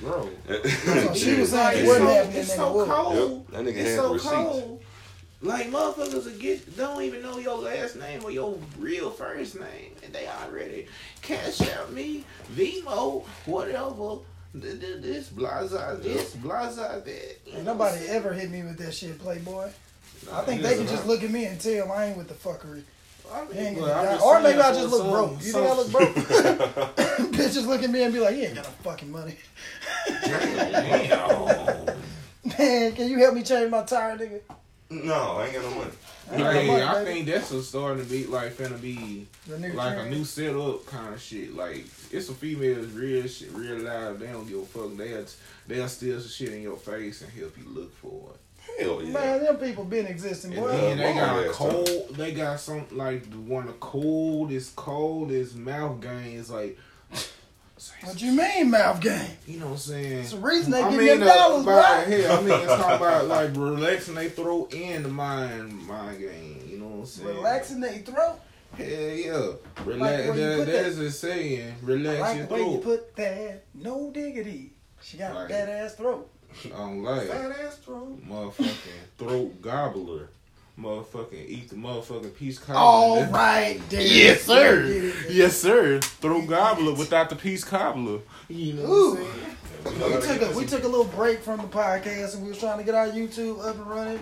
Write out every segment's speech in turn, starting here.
bro. So she was Like, saying it's it wasn't so, happening. it's so cold. Yep, that nigga it's had so receipts. cold. Like motherfuckers will get don't even know your last name or your real first name, and they already cash out me, Venmo, whatever. th- th- This blaza, this blaza, that. Ain't nobody ever hit me with that shit, Playboy. I think they can just look at me and tell I ain't with the fuckery. I mean, gonna look, I'm die. just Or maybe I just look some- broke. You think I look broke? Bitches look at me and be like, "You ain't got no fucking money." Damn. Man, can you help me change my tire, nigga? No, I ain't got no money. I ain't money, I think that's a starting to be like finna be The new like a new setup kind of shit. Like it's a females real shit, real live. They don't give a fuck. They'll they'll steal some shit in your face and help you look for it. Hell yeah. Man, them people been existing, And boy. then they got a long time. cold. They got some like the one of the coldest, coldest mouth games. Like What you mean, mouth game? you know what I'm saying. It's the reason they I give mean, uh, dollars, by, boy. hell, I mean, it's talking about like relaxing they throat and the mind, mind game. You know what I'm saying? Relaxing they throat. Hell yeah. Relax. you that, that's a saying. I Relax like your the way you throat. put that. No diggity. She got Right. a badass throat. I don't like Fat ass throat. motherfucking throat gobbler. Motherfucking eat the motherfucking peace cobbler. All That's- right, there. Yes, sir. Yes, sir. Throat gobbler without the peace cobbler. You know Ooh. what I'm saying? We took a we took a little break from the podcast and we was trying to get our YouTube up and running.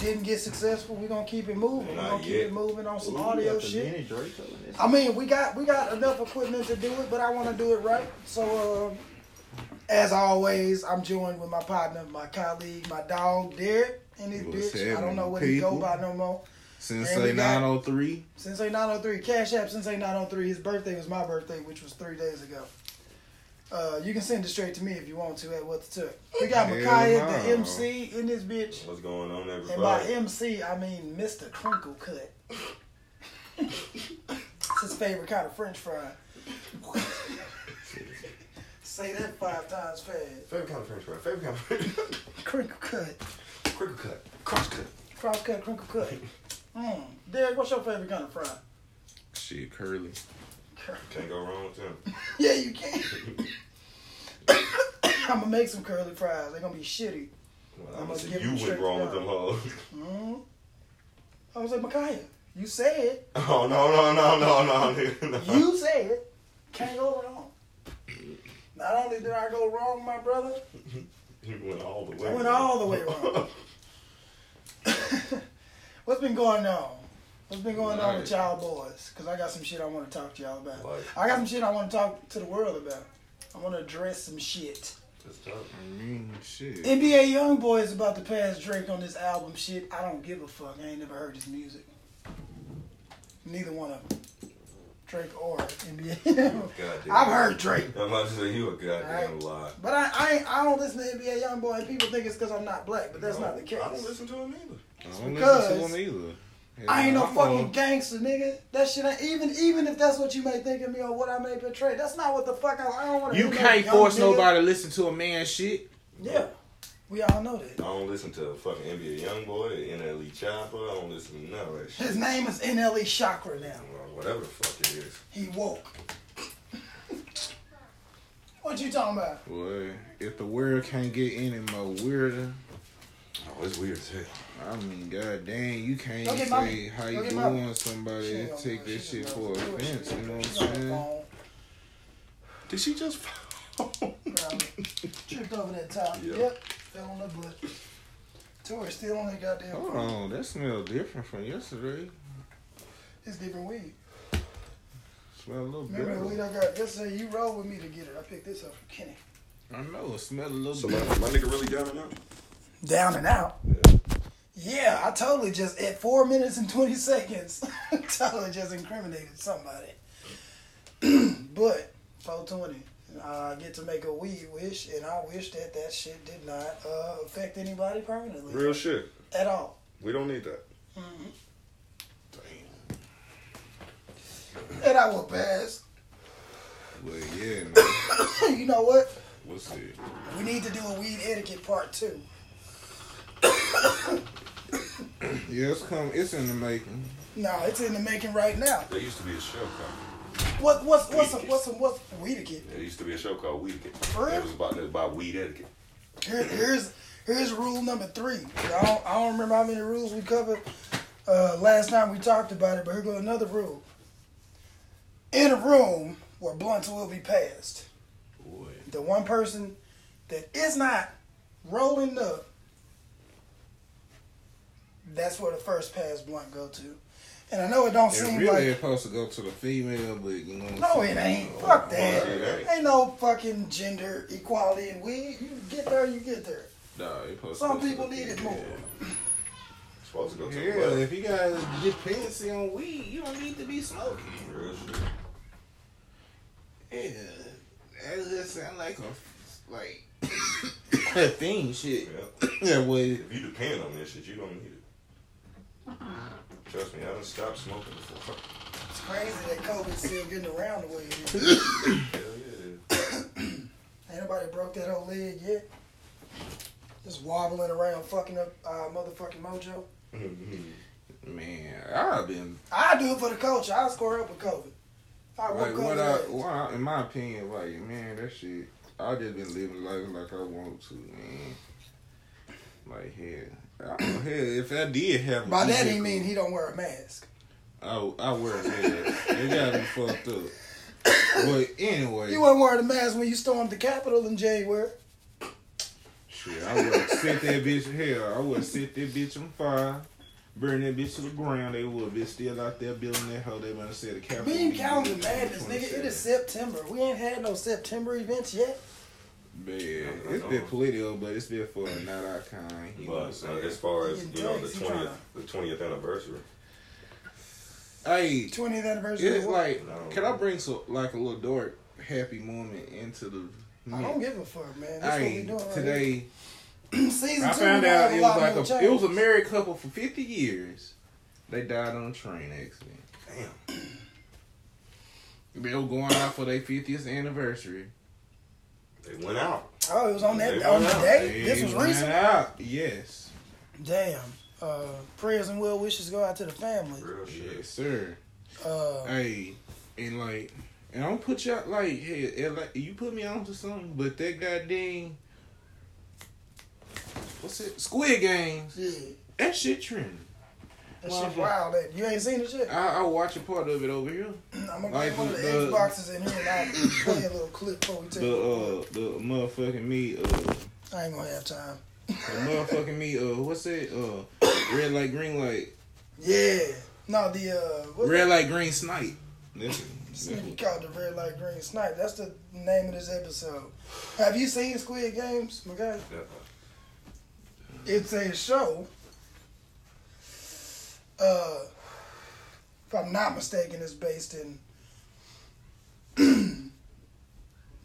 Didn't get successful. We're gonna keep it moving. We're gonna keep it moving on some Ooh, audio shit. mini Draco in. I mean, we got we got enough equipment to do it, but I want to do it right. So, um, as always, I'm joined with my partner, my colleague, my dog Derek, and his What's bitch. I don't know what he go by no more. And Sensei 903. Sensei 903, Cash App Sensei 903. His birthday was my birthday, which was three days ago. Uh, you can send it straight to me if you want to at What's the Tuck. We got Hell Micaiah, no. the MC, in this bitch. What's going on, everybody? And by? MC, I mean Mr. Crinkle Cut. it's his favorite kind of French fry. Say that five times fast. Favorite kind of French fry. Favorite kind of French fry. Crinkle Cut. Crinkle cut. Cross cut. Cross cut, crinkle cut. Mm. Derek, what's your favorite kind of fry? Shit, curly. curly. Can't go wrong with them. Yeah, you can. I'm gonna make some curly fries. They're gonna be shitty. Well, I'm I'm gonna gonna say give you them straight went wrong with them hoes. Mm. I was like, Micaiah, you said, Oh no no no no no. No. you said, can't go wrong. Not only did I go wrong, my brother, You went all the way. I went all the way wrong. What's been going on? What's been going on with y'all boys? Because I got some shit I want to talk to y'all about. Like, I got some shit I want to talk to the world about. I want to address some shit. it's tough. I mean, shit. NBA YoungBoy is about to pass Drake on this album shit. I don't give a fuck. I ain't never heard his music. Neither one of them. Drake or NBA. Goddamn. I've heard Drake. I'm about to say you a goddamn Alright. lie. But I, I, I don't listen to NBA YoungBoy, and people think it's because I'm not black, but that's not the case. I don't listen to him either. I don't because listen to him either. I ain't no I'm fucking on- gangster, nigga. That shit ain't even even if that's what you may think of me or what I may portray. That's not what the fuck I, I don't want to. You can't force nobody to listen to a man shit. Yeah, we all know that. I don't listen to fucking NBA YoungBoy, NLE Choppa. I don't listen to none of that shit. His name is NLE Chakra now. Well, whatever the fuck it is. He woke. what you talking about? Boy, if the world can't get any more weirder, Oh, it's weird as hell. I mean, god dang, you can't Go say mommy. how you doing mommy. somebody She and take know. this shit for knows what she offense. You know what I'm saying? Did she just? Probably. Tripped over that top. Yeah. Yep. Fell on the butt. Tori still on that goddamn. Hold on, that smells different from yesterday. It's different weed. Smell a little Remember the weed. I got yesterday? You rolled with me to get it. I picked this up from Kenny. I know it smell a little So my, my nigga really down and out? Down and out. Yeah. Yeah, I totally just at four minutes and twenty seconds, totally just incriminated somebody. but four twenty, I get to make a weed wish, and I wish that that shit did not uh, affect anybody permanently Real shit. at all. We don't need that. And I will pass. Well, yeah, man. you know what? We'll see. We need to do a weed etiquette part two. Yeah, it's come. It's in the making. No, it's in the making right now. There used to be a show called What what's what's a, what's a, what's weed etiquette? There used to be a show called Weed Etiquette. For real? It was about about weed etiquette. Here, here's here's rule number three. I don't, I don't remember how many rules we covered uh, last time we talked about it, but here goes another rule. In a room where blunts will be passed, Boy. the one person that is not rolling up, that's where the first pass blunt go to. And I know it don't It seem really like ain't supposed to go to the female, but you know. what I'm no, it ain't. Fuck oh, that. ain't. Ain't no fucking gender equality in weed. You get there, you get there. Nah, it supposed Some to go to people need it female. more. Supposed to go to the Yeah, if you got dependency on weed, you don't need to be smoking. Real shit. Yeah, that just sound like a like a thing shit. Yeah. Yeah, well, If you depend on this shit, you don't need it. Trust me, I done stopped smoking before. It's crazy that COVID's still getting around the way it is. Hell yeah. Ain't nobody broke that whole leg yet. Just wobbling around, fucking up uh, motherfucking mojo. man, I've been I do it for the culture. I score up with COVID. I like what I, what I, in my opinion, like man, that shit. I just been living life like I want to, man. Like hell, Oh, hell, if I did have a By that he mean he don't wear a mask. I I wear a mask. it got me fucked up. But anyway, You weren't wearing a mask when you stormed the Capitol in January. Shit, I would set that bitch hell. I would set that bitch on fire, burn that bitch to the ground. They would be still out there building that hoe. They gonna say the Capitol. Be calendar built madness, nigga. It is September. We ain't had no September events yet. Man, it's been political, but it's been for not our kind. You know what I'm But uh, saying? as far as you know, the twentieth, the twentieth anniversary. hey, 20th anniversary. it's like, No. can I bring some like a little dark happy moment into the? I don't give a fuck, man. That's what we Hey, doing right today here. Season I two, found out it was like more a it was a married couple for fifty years. They died on a train accident. Damn. They were going out for their fiftieth anniversary. They went out. Oh, it was on that on the out. day. This was went recent. Out. Yes. Damn. Uh, prayers and well wishes go out to the family. Real shit. Yes, sir. Uh, Hey, and like, and I don't put you out like, hey, like you put me on to something, but that goddamn, what's it? Squid Games. yeah, That shit trending. That shit wild. That you ain't seen it yet. I, I watch a part of it over here. I'm gonna Like get one of the, the- Xboxes in here and I'll play a little clip before we take. The it. uh, the motherfucking me, uh, I ain't gonna have time. the motherfucking me, uh, what's it? Uh, red light, green light, Yeah. No, the uh, what's red light, green snipe. That's, This that's called the red light green snipe. That's the name of this episode. Have you seen Squid Games, my guy? Yeah. It's a show. Uh, if I'm not mistaken, it's based in.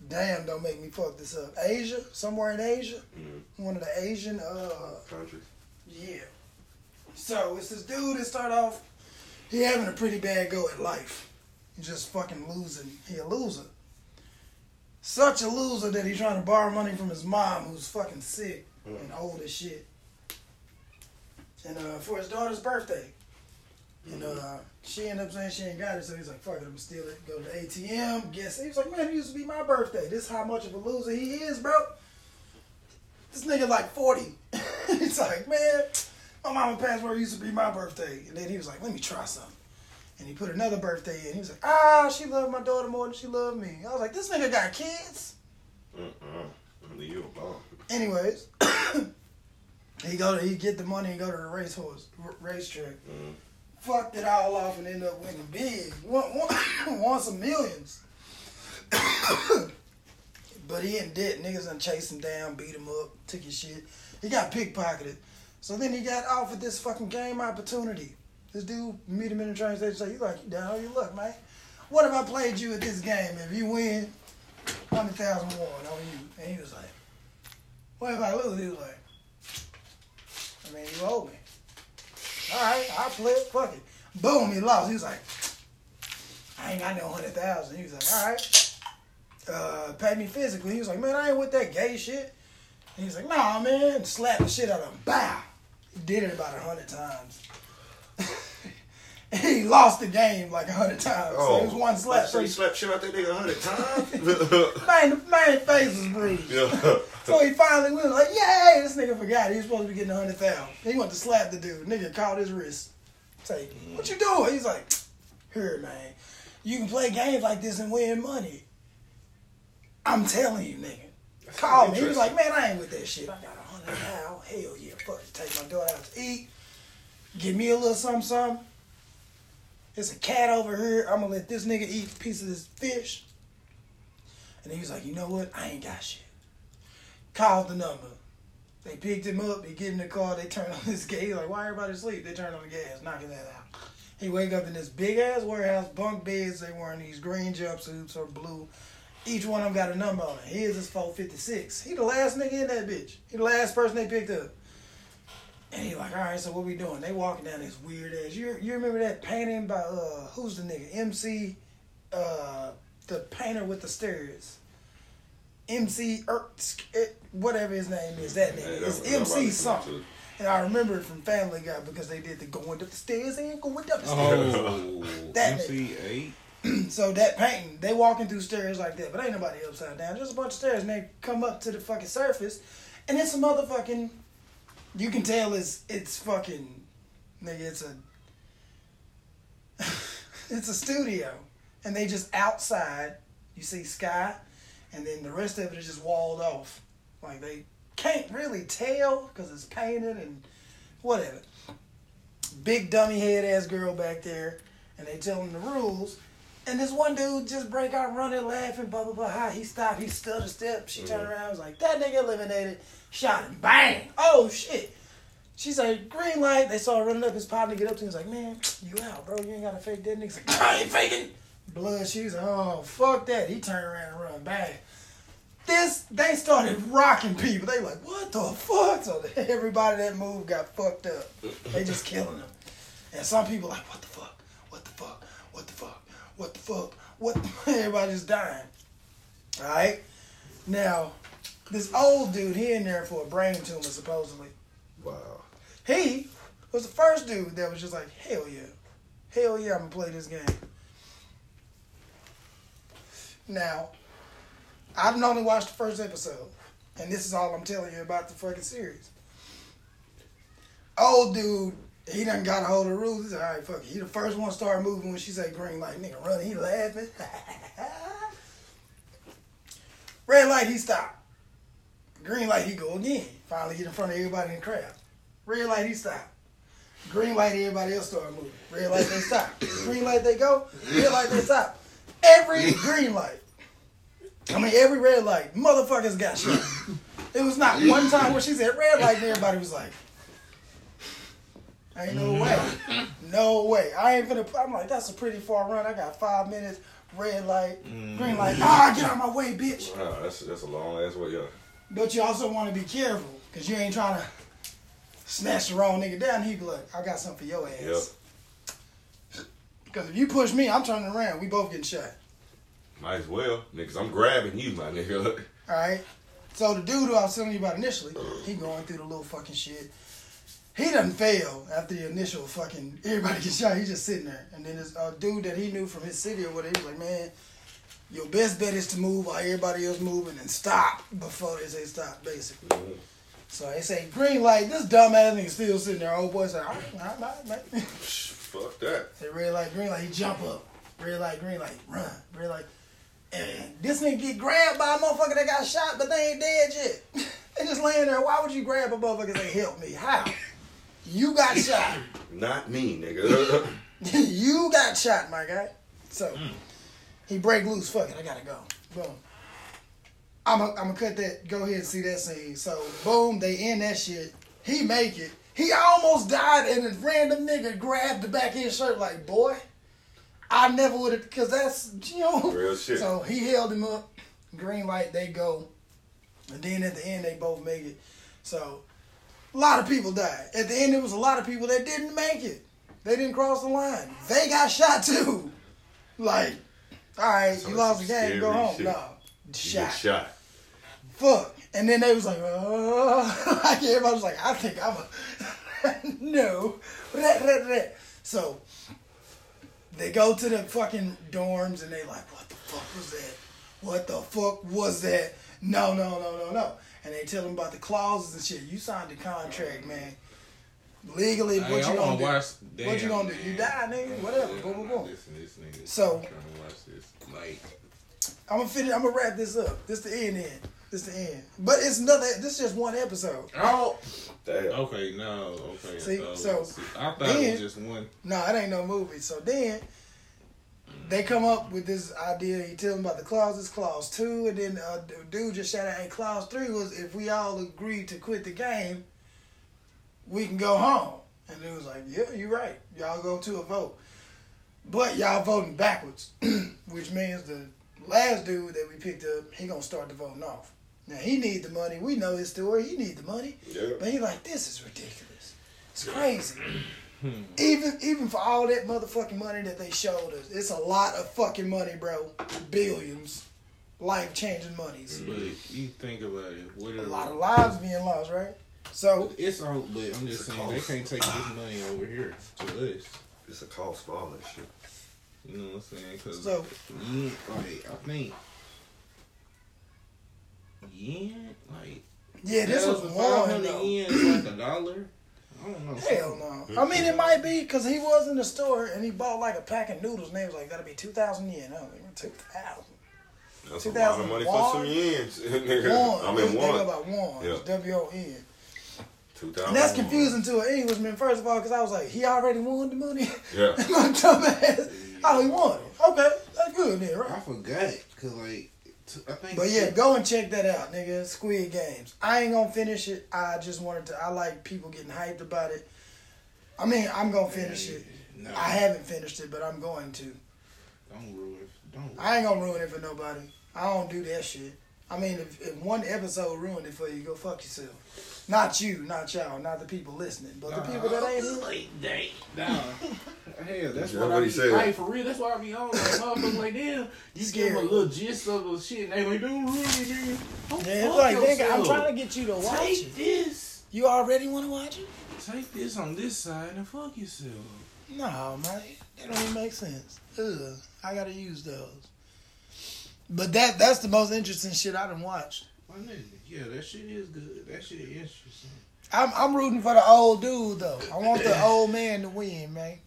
Damn! Don't make me fuck this up. Asia, somewhere in Asia, Mhm. one of the Asian. Uh, Country. yeah. So it's this dude that start off. He having a pretty bad go at life. He just fucking losing. He a loser. Such a loser that he's trying to borrow money from his mom, who's fucking sick and old as shit. And uh, for his daughter's birthday. And uh, she ended up saying she ain't got it, so he's like, fuck it, I'm gonna steal it. Go to the ATM, guess. He was like, man, it used to be my birthday. This is how much of a loser he is, bro. This nigga like 40. he's like, man, my mama password used to be my birthday. And then he was like, let me try something. And he put another birthday in. He was like, ah, she loved my daughter more than she loved me. I was like, this nigga got kids. Mm-mm. Leave you alone. Anyways, he go to he get the money and go to the racehorse r- racetrack. Mhm. Fucked it all off and end up winning big. Won, won, won some millions. but he in debt. Niggas done chase him down, beat him up, took his shit. He got pickpocketed. So then he got offered this fucking game opportunity. This dude meet him in the train station. Say, "You like you down man? What if I played you at this game? If you win, hundred thousand won on you." And he was like, "What if I lose?" He was like, "I mean, you owe me." All right, I'll play it. Fuck it. Boom, he lost. He was like, "I ain't got no hundred thousand. He was like, "All right, uh, pay me physically." He was like, "Man, I ain't with that gay shit." And he's like, "Nah, man." Slap the shit out of him. Bow. He did it about a hundred times. he lost the game like a hundred times. So it was one slap. So he, slapped shit out that nigga a hundred times. man, the man face was bruised. yeah. So he finally went like, yay! This nigga forgot he was supposed to be getting a hundred thousand. He went to slap the dude. Nigga caught his wrist. Say, what you doing? He's like, here, man. You can play games like this and win money. I'm telling you, nigga. Call me. He was like, man, I ain't with that shit. I got a hundred thousand. Hell yeah, fuck it. Take my daughter out to eat. Give me a little something, something. There's a cat over here. I'm gonna let this nigga eat a piece of this fish. And he was like, you know what? I ain't got shit called the number. They picked him up. They get in the car. They turn on this gas. Like, why everybody asleep? They turn on the gas, knocking that out. He wake up in this big ass warehouse, bunk beds. They wearing these green jumpsuits or blue. Each one of them got a number on it. His is 456. He the last nigga in that bitch. He the last person they picked up. And he like, all right, so what we doing? They walking down this weird ass. You you remember that painting by uh who's the nigga? MC, uh the painter with the stairs. MC er, whatever his name is, that nigga. It's MC something. And I remember it from Family Guy because they did the going up the stairs and going up the stairs. Oh, That MC eight. So that painting, they walking through stairs like that, but ain't nobody upside down. Just a bunch of stairs, and they come up to the fucking surface, and it's a motherfucking. You can tell it's it's fucking, nigga. It's a. it's a studio, and they just outside. You see sky, and then the rest of it is just walled off. Like they can't really tell because it's painted and whatever. Big dummy head ass girl back there, and they tell him the rules. And this one dude just break out running, laughing, blah blah blah. He stopped, he stood a step. She turned mm-hmm. around, was like, "That nigga eliminated." Shot him, bang! Oh shit! She's like, "Green light." They saw her running up. His partner get up to him. He's like, "Man, you out, bro? You ain't gotta fake that." Nigga's like, "I ain't faking." Blood. She's like, "Oh fuck that." He turned around and run, back. This they started rocking people. They like, "What the fuck?" So everybody that moved got fucked up. They just killing them. And some people like, "What the fuck? What the fuck? What the fuck?" what the fuck, what, everybody's dying. All right, now this old dude he in there for a brain tumor supposedly. Wow. He was the first dude that was just like, hell yeah, hell yeah, I'm gonna play this game. Now, I've only watched the first episode, and this is all I'm telling you about the fucking series. Old dude he done got a hold of the rules. He said, all right, fuck it. He the first one started moving when she said green light. Nigga running, he laughing. Red light, he stopped. Green light, he go again. Finally get in front of everybody in the crowd. Red light, he stopped. Green light, everybody else started moving. Red light, they stop. Green light, they go. Red light, they stop. Every green light. I mean, every red light, motherfuckers got shot. It was not one time where she said red light and everybody was like, Ain't no way. No way. I ain't gonna. I'm like, that's a pretty far run. I got five minutes. Red light, green light. Ah, get out of my way, bitch. Wow, that's that's a long ass way, yeah. But you also want to be careful because you ain't trying to snatch the wrong nigga down. He be like, I got something for your ass. Because if you push me, I'm turning around. We both getting shot. Might as well, niggas. I'm grabbing you, my nigga. All right. So the dude who I was telling you about initially, he going through the little fucking shit. He doesn't fail after the initial fucking everybody gets shot. He's just sitting there, and then this uh, dude that he knew from his city or whatever, he was like, "Man, your best bet is to move while everybody else moving and stop before they say stop." Basically. Mhm. So they say green light. This dumbass nigga still sitting there. Old boy said, "All right, all right, all right." Fuck that. Say red light, green light. He jump up. Red light, green light, run. Red light. And this nigga get grabbed by a motherfucker that got shot, but they ain't dead yet. they just laying there. Why would you grab a motherfucker say, help me? How? You got shot. Not me, nigga. you got shot, my guy. So mm. he break loose. Fuck it, I gotta go. Boom. I'm gonna cut that. Go ahead and see that scene. So boom, they end that shit. He make it. He almost died, and a random nigga grabbed the back of his shirt like, boy, I never would have, cause that's you know. Real shit. So he held him up. Green light, they go, and then at the end they both make it. So a lot of people died. At the end, there was a lot of people that didn't make it. They didn't cross the line. They got shot too. Like, all right, So you lost the game, go home. shit. No, shot. shot. Fuck. And then they was like, oh, like everybody was like, I think I'm a no. So They go to the fucking dorms and they like, what the fuck was that? What the fuck was that? No, no, no, no, no. And they tell them about the clauses and shit. You signed the contract, man. Legally, what you I gonna do? watch. What you gonna do? You die, nigga. Whatever. Boom, boom, boom. Listen, this nigga. So- I'm trying to watch this. Like, I'm gonna finish. I'm gonna wrap this up. This the end. End. This the end. But it's another. This is just one episode. oh, Damn. okay, no, okay. See, uh, so, I thought it was just one. No, it ain't no movie. So then they come up with this idea. He tell them about the clauses, clause two, and then uh, the dude just shouted, "Hey, clause three was if we all agree to quit the game, we can go home." And it was like, "Yeah, you're right. Y'all go to a vote, but y'all voting backwards, which means the last dude that we picked up, he gonna start the voting off. Now he need the money. We know his story. He need the money." Yeah. But he like, this is ridiculous. It's crazy. even even for all that motherfucking money that they showed us, it's a lot of fucking money, bro. Billions. Life changing monies. But you think about it, A lot of lives being lost, right? So It's all, but I'm just It's a saying they can't take this money over here to us. It's a cost for all that shit. You know what I'm saying? Cause So- yeah, like I think, yeah, like yeah, this was five one hundred though. yen, like a dollar. I don't know. Hell no. I mean, it might be because he was in the store and he bought like a pack of noodles and they was like, that'll be 2,000 yen. I was like, 2,000. That's a lot of money for some 2001? yens. nigga. One. I mean, one. about one. Yeah. W O N. 2000. And that's confusing to an Englishman, first of all, because I was like, he already won the money? Yeah. My dumb ass. Oh, he won it. Okay, that's good then, right? I right? forgot because like t- I think. But yeah, go and check that out, nigga. Squid Games. I ain't gonna finish it. I just wanted to. I like people getting hyped about it. I mean, I'm gonna finish it. No, I haven't finished it, but I'm going to. Don't ruin. It. Don't. I ain't gonna ruin it for nobody. I don't do that shit. I mean, if, if one episode ruined it for you, go fuck yourself. Not you, not y'all, not the people listening, but the people that ain't. here. like dang. Nah. Hell, that's what what I he be, said. Hey, for real, that's why I be on. Like, motherfuckers like damn, you give them a little gist of the shit. and They like, don't ruin it, nigga. Don't Yeah, it's fuck like, nigga, I'm trying to get you to watch Take it. this. You already want to watch it? Take this on this side and fuck yourself. No, man, that don't even make sense. Ugh, I gotta use those. But that that's the most interesting shit I done watched. My nigga, yeah, that shit is good. That shit is interesting. I'm I'm rooting for the old dude though. I want the old man to win, man.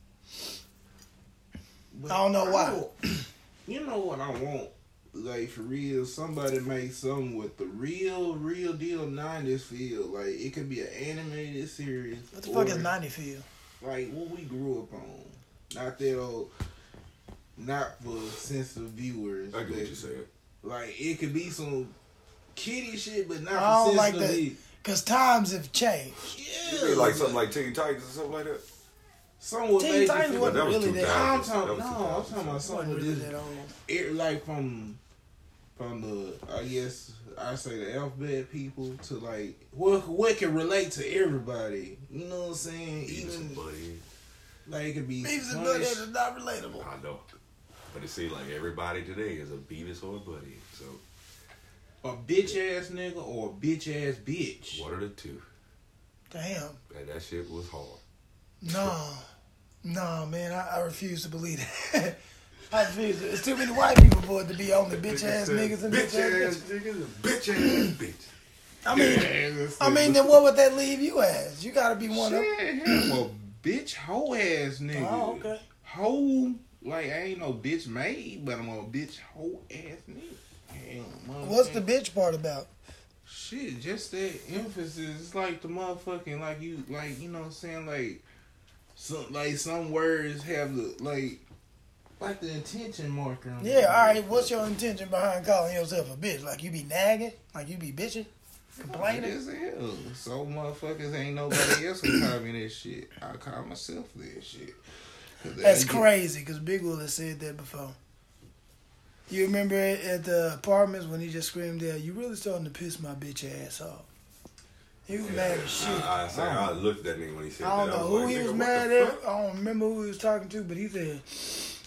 But I don't know why. don't- You know what I want? Like for real, somebody make something with the real, real deal '90s feel. Like it could be an animated series. What the fuck is '90s feel? Like what we grew up on. Not that old. Not for sensitive viewers. I get what you're saying. Like it could be some kitty shit, but not I don't like that. Cause times have changed. Yeah, You mean like something like Teen Titans or something like that? Something Teen Titans wasn't that was really that. I'm That talking was no, I'm talking about something with really this it like from from the I guess I say the alphabet people to like what what can relate to everybody. You know what I'm saying? Beavis and Even Buddy. like it could be Beavis and punish- Butthead is not relatable. I know. But it seems like everybody today is a Beavis or a Buddy. So a bitch ass nigga or a bitch ass bitch. one of the two. Damn. And that shit was hard. No. No, man, I, I refuse to believe that. I refuse. To, it's too many white people for it to be only bitch ass niggas and bitch ass bitches. niggas and bitch ass bitch. I mean, Yeah, I mean, then what would that leave you as? You gotta be one of. shit, hell, I'm a bitch hoe ass nigga. Oh, okay. Hoe like I ain't no bitch made, but I'm a bitch hoe ass nigga. What's the bitch part about? Shit, just that emphasis. It's like the motherfucking like you like you know what I'm saying like some like some words have the like like the intention marker. On Yeah, all right. What's your intention behind calling yourself a bitch? Like you be nagging? Like you be bitching? It Complaining? is hell. So motherfuckers ain't nobody else can call me that shit. I call myself that shit. That's crazy because Big Will has said that before. You remember at at the apartments when he just screamed there, you really starting to piss my bitch ass off. He was mad as shit. I, I, say, I looked at that nigga when he said I don't that. know I who like, he was mad at. fuck? I don't remember who he was talking to, but he said,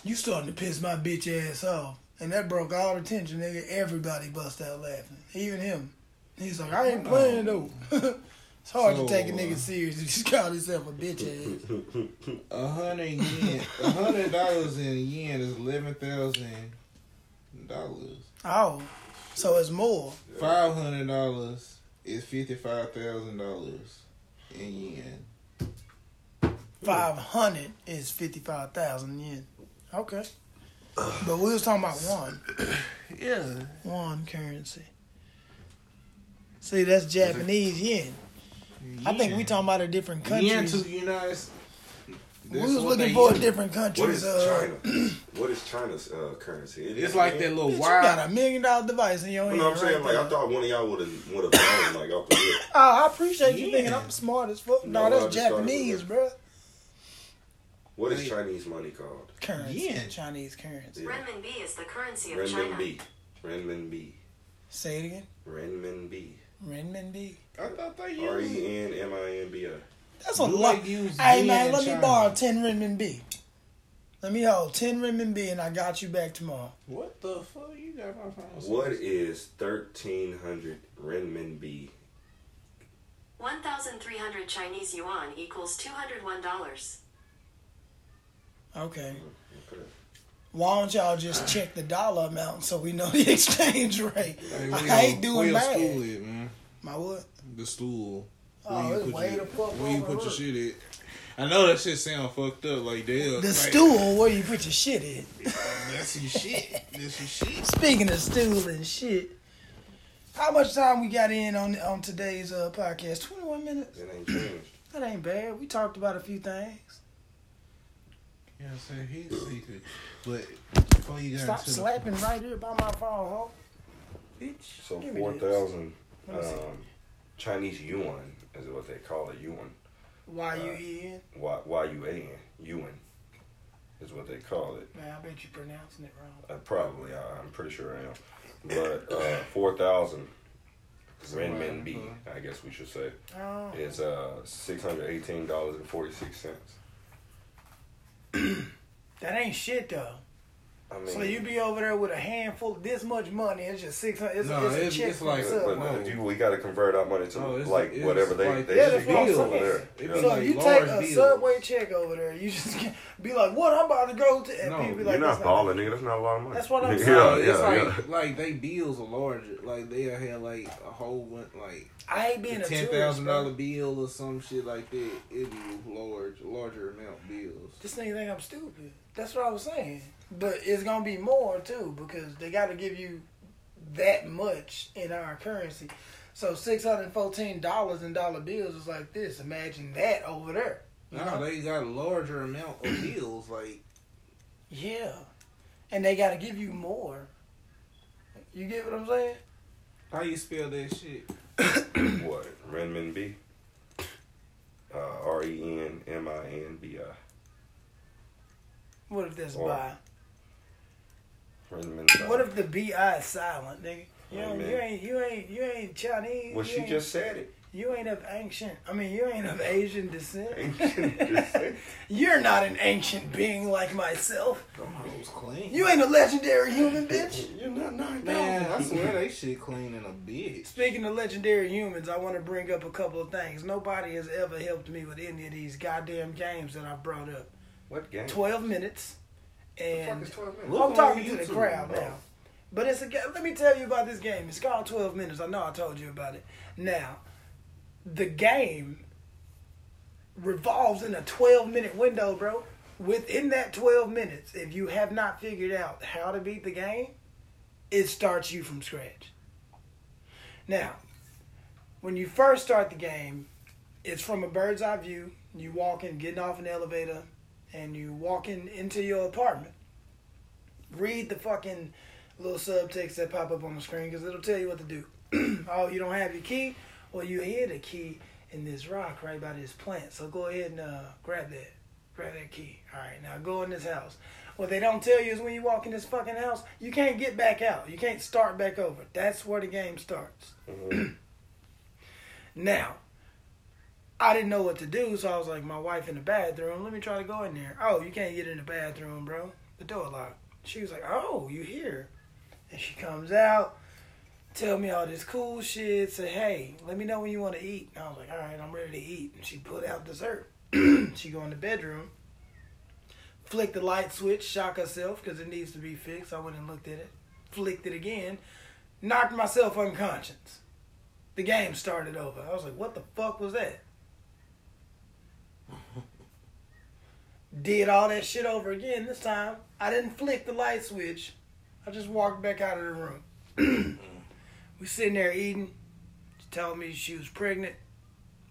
"You starting to piss my bitch ass off," and that broke all the tension. Nigga, everybody bust out laughing, even him. He's like, "I ain't playing though." It's hard So, to take a uh, nigga serious if you just call yourself a bitch ass. A hundred yen, a hundred dollars in a yen is eleven thousand dollars. Oh, so it's more. Five hundred dollars is fifty five thousand dollars in yen. Five hundred is fifty five thousand yen. Okay. But we was talking about one, Yeah. one currency. See, that's Japanese yen. I think we talking about a different yen countries. to United. States. we was looking for a different What countries. Uh, China? what is China's uh, currency? It It's like that little bitch, you got a million dollar device in your You hand. know what I'm saying? right Like there. I thought one of y'all would have would have known like off the rip. Oh, I appreciate you thinking I'm smart as fuck. No, No, that's just thought Japanese, bro. What is Chinese money called? Currency, Yen. Chinese currency. Yeah. Renminbi is the currency of China. Renminbi. Renminbi. Say it again. Renminbi. Renminbi. I thought they used. E N M I N B I. That's a Do lot. they use Hey man, in let me borrow ten renminbi. Let me hold ten renminbi, and I got you back tomorrow. What the fuck? You got my phone? What is thirteen hundred renminbi? 1,300 Chinese yuan equals $201. Okay. Mm, okay. Why don't y'all just check the dollar amount so we know the exchange rate? Hey, I where ain't doing where bad. stool at, man? My what? The stool. Oh, Where you put your- Where you put your shit at? I know that shit sound fucked up. Like they The stool where you put your shit in. That's your shit. That's your shit. Speaking of stool and shit, how much time we got in on on today's uh, podcast? Twenty one minutes. It ain't changed. That ain't bad. We talked about a few things. Yeah, I'm saying he's secret. But before you got Stop into the slapping right here by my phone, ho. Bitch. So give me four this. thousand Let me see. um, Chinese yuan is what they call it. Yuan. Why you in? Y Y U A N. Yuan is what they call it. Man, I bet you're pronouncing it wrong. Uh, probably, I, I'm pretty sure I am. But uh, four thousand renminbi, I guess we should say, Oh. is uh six hundred eighteen dollars and forty six cents. That ain't shit though. I mean, So you be over there with a handful of this much money, it's just six hundred. It's, No, it's a it's- check it's from like- but, Subway. but you, we got to convert our money to No, it's- like it's whatever they like- they Yeah, should that's be over there. It be Yeah. So like you take a bills. Subway check over there, you just can't be like, "What? I'm about to go to," and No, people be You're like, not "That's balling, nigga. That's not a lot of money. That's what I'm yeah, saying. No, Yeah, it's yeah, like like they bills are larger. Like they'll have like a whole bunch like I ain't being a ten tourist, thousand bro. dollar bill or some shit like that. It'd be large, larger amount bills. This nigga think I'm stupid. That's what I was saying. But it's gonna be more too because they got to give you that much in our currency. So six hundred fourteen dollars in dollar bills is like this. Imagine that over there. You No, know? they got a larger amount of bills. Like Yeah, and they got to give you more. You get what I'm saying? how you spell that shit? What? Renminbi? Uh, R E N M I N B I. What if that's Or- by? What if the bi is silent, nigga? You, Oh, you ain't you ain't you ain't Chinese. Well, you she ain't, just said it. you ain't of ancient. I mean, you ain't of Asian descent. Ancient descent. You're not an ancient being like myself. Them clean. You ain't a legendary human, bitch. You're not nine Man, I swear they shit clean in a bitch. Speaking of legendary humans, I want to bring up a couple of things. Nobody has ever helped me with any of these goddamn games that I brought up. What game? Twelve minutes, The fuck and is 12 minutes? I'm talking to the crowd now. But it's a let me tell you about this game. It's called 12 minutes. I know I told you about it. Now, the game revolves in a 12 minute window, bro. Within that 12 minutes, if you have not figured out how to beat the game, it starts you from scratch. Now, when you first start the game, it's from a bird's eye view. You walk in, getting off an elevator, and you walk in into your apartment. Read the fucking little subtext that pop up on the screen because it'll tell you what to do. oh, you don't have your key? Well, you hear the key in this rock right by this plant. So go ahead and uh, grab that. Grab that key. All right, now go in this house. What they don't tell you is when you walk in this fucking house, you can't get back out. You can't start back over. That's where the game starts. Mhm. Now, I didn't know what to do, so I was like, my wife in the bathroom, let me try to go in there. Oh, you can't get in the bathroom, bro. The door locked. She was like, oh, you here. And she comes out, tell me all this cool shit. Say, hey, let me know when you want to eat. And I was like, all right, I'm ready to eat. And she put out dessert. she go in the bedroom, flick the light switch, shock herself because it needs to be fixed. I went and looked at it, flicked it again, knocked myself unconscious. The game started over. I was like, what the fuck was that? Did all that shit over again. This time, I didn't flick the light switch. I just walked back out of the room. we sitting there eating. She told me she was pregnant.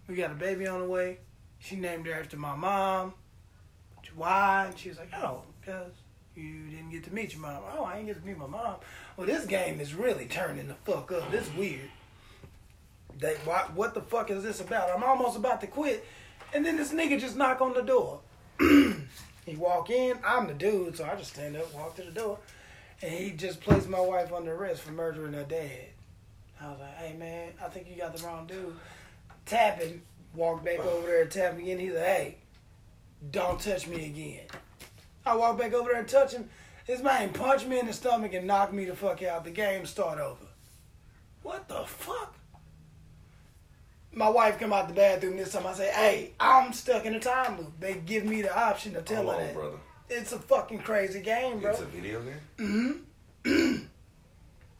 We got a baby on the way. She named her after my mom. Why? And she was like, oh, because you didn't get to meet your mom. Oh, I didn't get to meet my mom. Well, this game is really turning the fuck up. This is weird. They, why, what the fuck is this about? I'm almost about to quit. And then this nigga just knock on the door. he walk in. I'm the dude, so I just stand up, walk to the door. And he just placed my wife under arrest for murdering her dad. I was like, hey, man, I think you got the wrong dude. Tapping. Walk back over there and tap again. He's like, hey, don't touch me again. I walk back over there and touch him. This man punched me in the stomach and knocked me the fuck out. The game start over. What the fuck? My wife come out the bathroom this time. I say, hey, I'm stuck in a time loop. They give me the option to tell Hold her that. brother. It's a fucking crazy game, bro. It's a video game. Mm-hmm.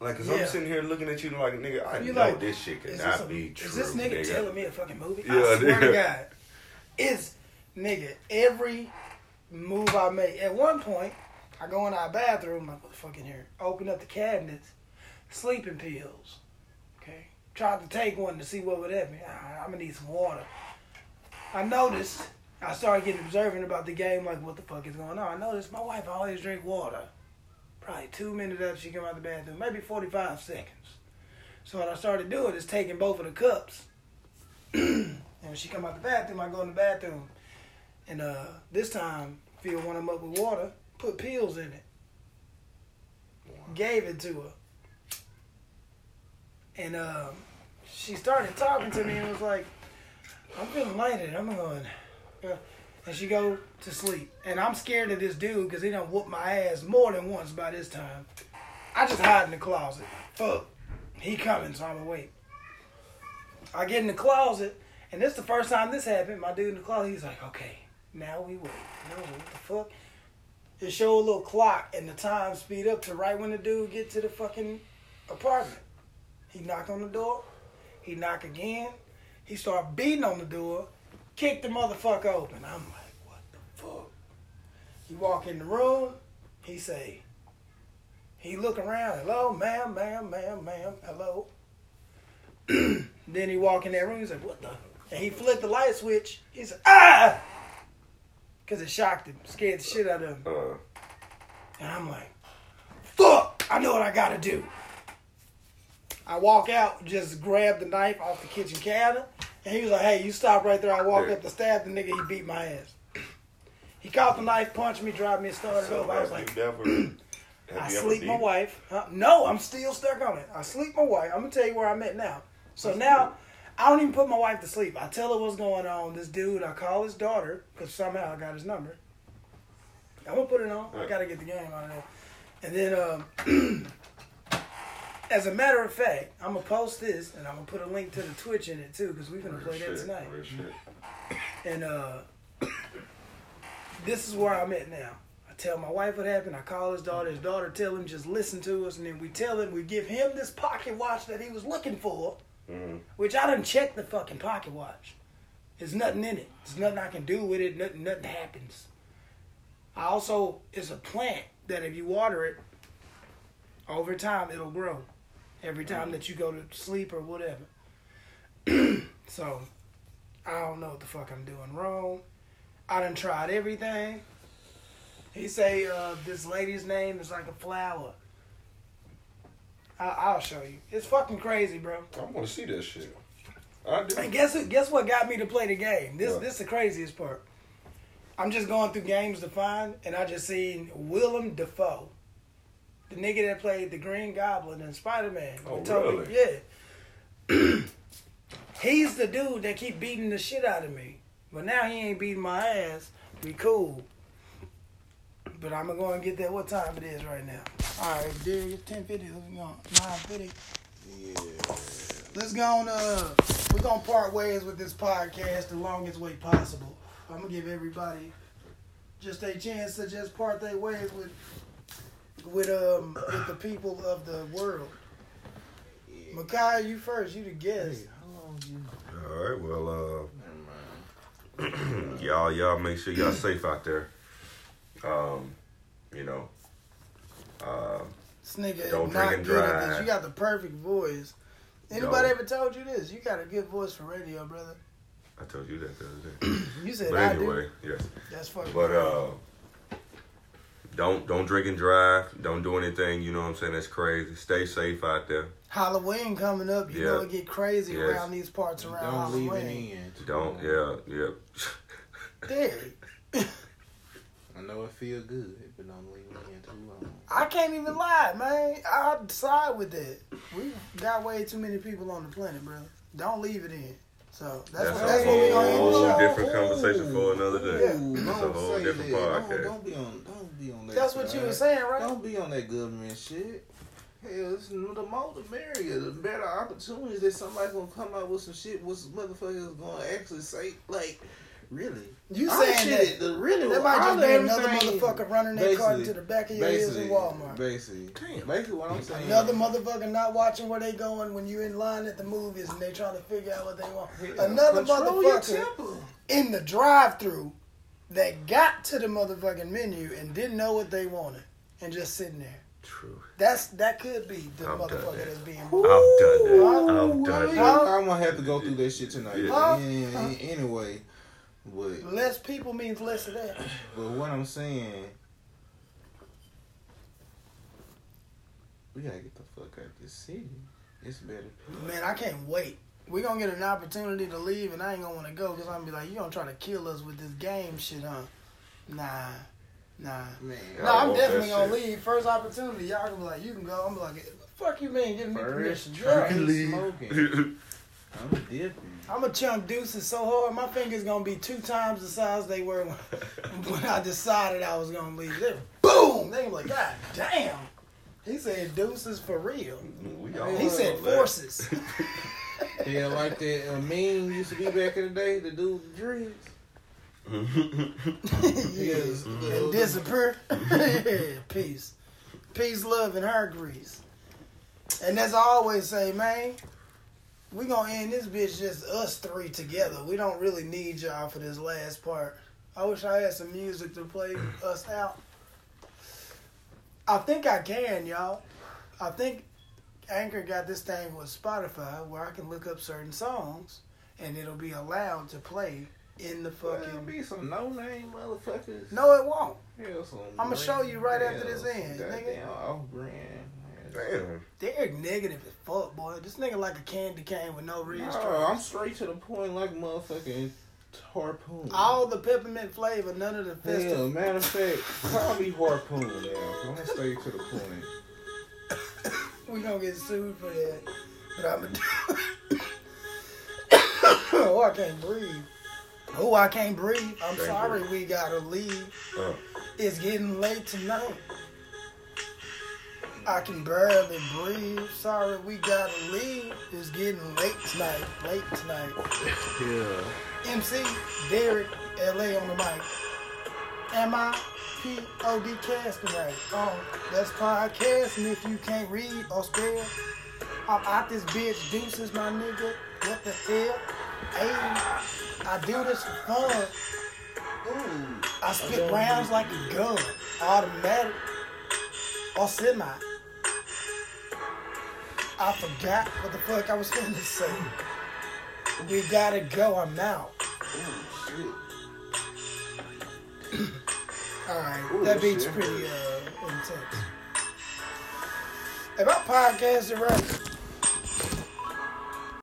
like, cause Yeah. I'm sitting here looking at you like, nigga, I You know like, this shit cannot this, a- be true. is this nigga, nigga. telling me a fucking movie? Yeah, I swear to. God. It's, nigga, every move I make. At one point, I go in our bathroom, like, what the fuck in here? Open up the cabinets, sleeping pills. Tried to take one to see what would happen. Ah, I'm gonna need some water. I noticed, I started getting observant about the game, like, what the fuck is going on? I noticed my wife always drink water. Probably two minutes after she come out the bathroom, maybe 45 seconds. So what I started doing is taking both of the cups. and when she come out the bathroom, I go in the bathroom. And uh, this time, fill one of them up with water, put pills in it. Gave it to her. And um, she started talking to me and was like, I'm feeling lighted. I'm going. Uh, and she go to sleep. And I'm scared of this dude because he done whooped my ass more than once by this time. I just hide in the closet. Fuck. He coming, so I'm awake. I get in the closet, and this the first time this happened. My dude in the closet, he's like, okay, now we wait. No, what the fuck? It show a little clock, and the time speed up to right when the dude get to the fucking apartment. He knock on the door. He knock again. He start beating on the door. Kick the motherfucker open. I'm like, what the fuck? He walk in the room. He say, he look around. Hello, ma'am, ma'am, ma'am, ma'am. Hello. then he walk in that room. He's like, what the? And he flipped the light switch. He said, ah! Because it shocked him, scared the shit out of him. Uh, And I'm like, fuck, I know what I gotta do. I walk out, just grab the knife off the kitchen cabinet, and he was like, hey, you stop right there. I walk Yeah. up to stab the nigga, he beat my ass. He caught the knife, punched me, dropped me, and started so over. I was like, you never, I sleep my wife. Huh? No, I'm still stuck on it. I sleep my wife. I'm gonna tell you where I'm at now. So now, I don't even put my wife to sleep. I tell her what's going on. This dude, I call his daughter because somehow I got his number. I'm gonna put it on. I gotta get the game out of there. And then, um, as a matter of fact, I'm gonna post this and I'm gonna put a link to the Twitch in it too because we're gonna Real play that tonight. real shit. And uh, this is where I'm at now. I tell my wife what happened. I call his daughter. His daughter tell him just listen to us, and then we tell him we give him this pocket watch that he was looking for, Mhm. which I didn't check the fucking pocket watch. There's nothing in it. There's nothing I can do with it. Nothing, nothing happens. I also it's a plant that if you water it, over time it'll grow. Every time that you go to sleep or whatever. so I don't know what the fuck I'm doing wrong. I done tried everything. He say uh, this lady's name is like a flower. I- I'll show you. It's fucking crazy, bro. I want to see that shit. I do. And guess who, guess what got me to play the game? This What? this the craziest part. I'm just going through games to find, and I just seen Willem Dafoe, the nigga that played the Green Goblin in Spider Man. Oh, really? Yeah. He's the dude that keep beating the shit out of me, but now he ain't beating my ass. We cool. But I'm gonna go and get that. What time it is right now? All right, dude, it's ten fifty. Let's go. Nine fifty. Yeah. Let's go on. Uh, we're gonna part ways with this podcast the longest way possible. I'm gonna give everybody just a chance to just part their ways with with um with the people of the world. yeah. Makai, you first. You the guest. Hey, how long you? All right, well, uh, y'all, y'all make sure y'all safe out there. Um, you know, uh, This nigga Don't is drink not and good at this. drive. You got the perfect voice. Anybody No. ever told you this? You got a good voice for radio, brother. I told you that the other day. You said But I anyway, do. yes. That's fucking. But uh, don't don't drink and drive. Don't do anything. You know what I'm saying? That's crazy. Stay safe out there. Halloween coming up. You Yeah. know it get crazy Yes. around these parts around Don't leave Halloween. it in. Don't. long. Yeah. Yeah. Derek, I know it feel good, but don't leave it in too long. I can't even lie, man. I side with that. We got way too many people on the planet, brother. Don't leave it in. So that's That's, what, that's a what we gonna end the whole show. different conversation for another day. Yeah. That's a don't whole different that. podcast. Don't, don't be on. Don't be on that. That's what you were saying, right? Don't be on that government shit. Hell, it's, the more the merrier. The better opportunities that somebody gonna come out with some shit. What some motherfuckers gonna actually say? Like, really? You All saying shit, that? The really? That might just be another motherfucker running their cart basically- into the back of your heels in Walmart. Basically, Damn. basically what I'm saying. Another motherfucker not watching where they going when you're in line at the movies and they trying to figure out what they want. Hell, Another control motherfucker in the drive-through that got to the motherfucking menu and didn't know what they wanted and just sitting there. True. That's that could be the I've motherfucker that. that's being. I've done that. I've done that. I'm gonna have to go through that shit tonight. Yeah. Any- any- Anyway, but Less people means less of that. but what I'm saying, we gotta get the fuck out of this city. It's better. people. Man, I can't wait. we gonna get an opportunity to leave, and I ain't gonna want to go because I'm gonna be like, you gonna try to kill us with this game shit, huh? Nah, nah. Man, Yeah, No, I I'm definitely gonna shit. leave. First opportunity, y'all gonna be like, you can go. I'm like, fuck you, man, giving me permission. first Yeah. tree smoking. I'm dipping. I'm a chunk deuces so hard, my fingers gonna be two times the size they were when, when I decided I was gonna leave. They boom. They gonna be like, God damn. He said deuces for real. We all He said forces. Yeah, like that uh, meme used to be back in the day, the dude with the dreads. yes. Yeah. And disappear. yeah, peace. Peace, love, and heart grease. And as I always say, man, we gonna end this bitch just us three together. We don't really need y'all for this last part. I wish I had some music to play us out. I think I can, y'all. I think Anchor got this thing with Spotify where I can look up certain songs and it'll be allowed to play in the Fucking fucking. be some no name motherfuckers. No, it won't. Some I'ma show you right after this ends, nigga. Goddamn off brand. Damn. Derek negative as fuck, boy. This nigga like a candy cane with no real straws. I'm straight to the point like motherfucking harpoon. All the peppermint flavor, none of the Hell, festive. matter of fact, me harpoon now. I'm gonna stay to the point. We gonna get sued for that. But I'ma do. oh, I can't breathe. Oh, I can't breathe. I'm Can't sorry, we gotta leave. Uh, It's getting late tonight. I can barely breathe. Sorry, we gotta leave. It's getting late tonight. Late tonight. yeah. MC Derek LA on the mic. M I P O D casting right. Um, that's podcasting if you can't read or spell. I'm out this bitch, deuces, my nigga. What the hell? Hey, I do this for fun. Ooh. I spit rounds like a gun, automatic or semi. I forgot what the fuck I was gonna say. We gotta go. I'm out. Alright, that beat's shit. pretty uh, intense. If I podcasted right,